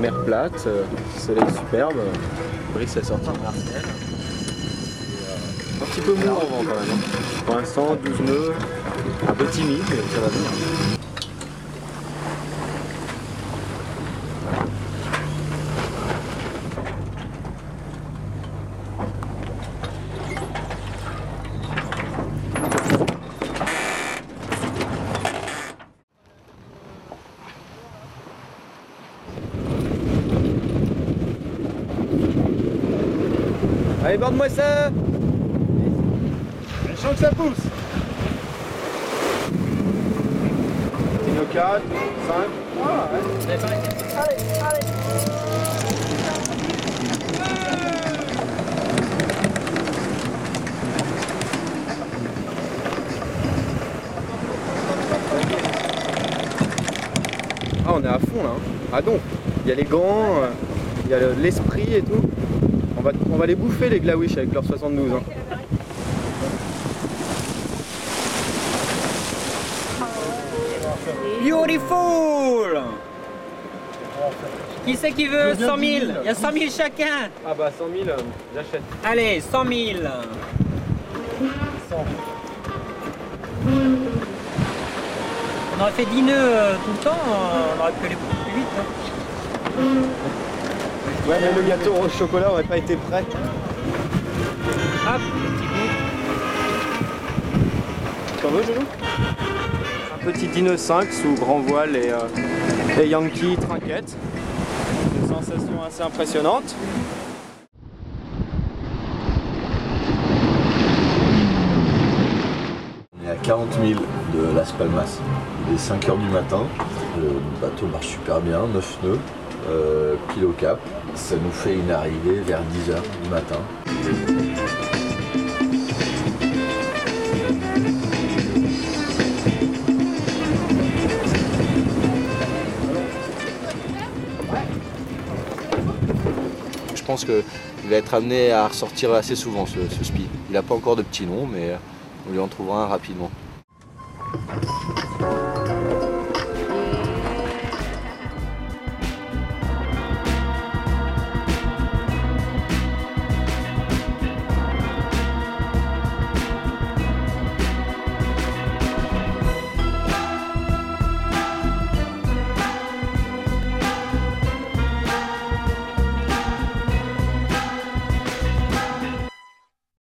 Mer plate, euh, soleil superbe, Brice est sorti de Marseille. Un petit peu mou en vent quand même. hein. Pour l'instant, 12 nœuds, un peu timide, mais ça va venir. Allez, borde-moi ça Je sens que ça pousse Tino 4, 5. Ah ouais. Ah on est à fond là. hein. Ah donc, il y a les gants, euh, il y a le- l'esprit et tout. On va, on va les bouffer les glawish avec leur 72. hein. Beautiful Qui c'est qui veut 100 000 Il y a 100 000 chacun Ah bah 100 000, euh, j'achète. Allez, 100 000 On aurait fait 10 nœuds euh, tout le temps, euh, on aurait pu aller beaucoup plus vite. hein. Ouais mais le gâteau au chocolat aurait pas été prêt. Hop, petit bout. T'en veux Jojo? Un petit Dino 5 sous grand voile et, euh, et Yankee trinquette. Une sensation assez impressionnante. On est à 40 000 de Las Palmas. Il est 5 h du matin. Le bateau marche super bien, 9 nœuds, euh, pile au cap. Ça nous fait une arrivée vers 10 h du matin. Je pense qu'il va être amené à ressortir assez souvent ce, ce spi. Il n'a pas encore de petit nom, mais on lui en trouvera un rapidement.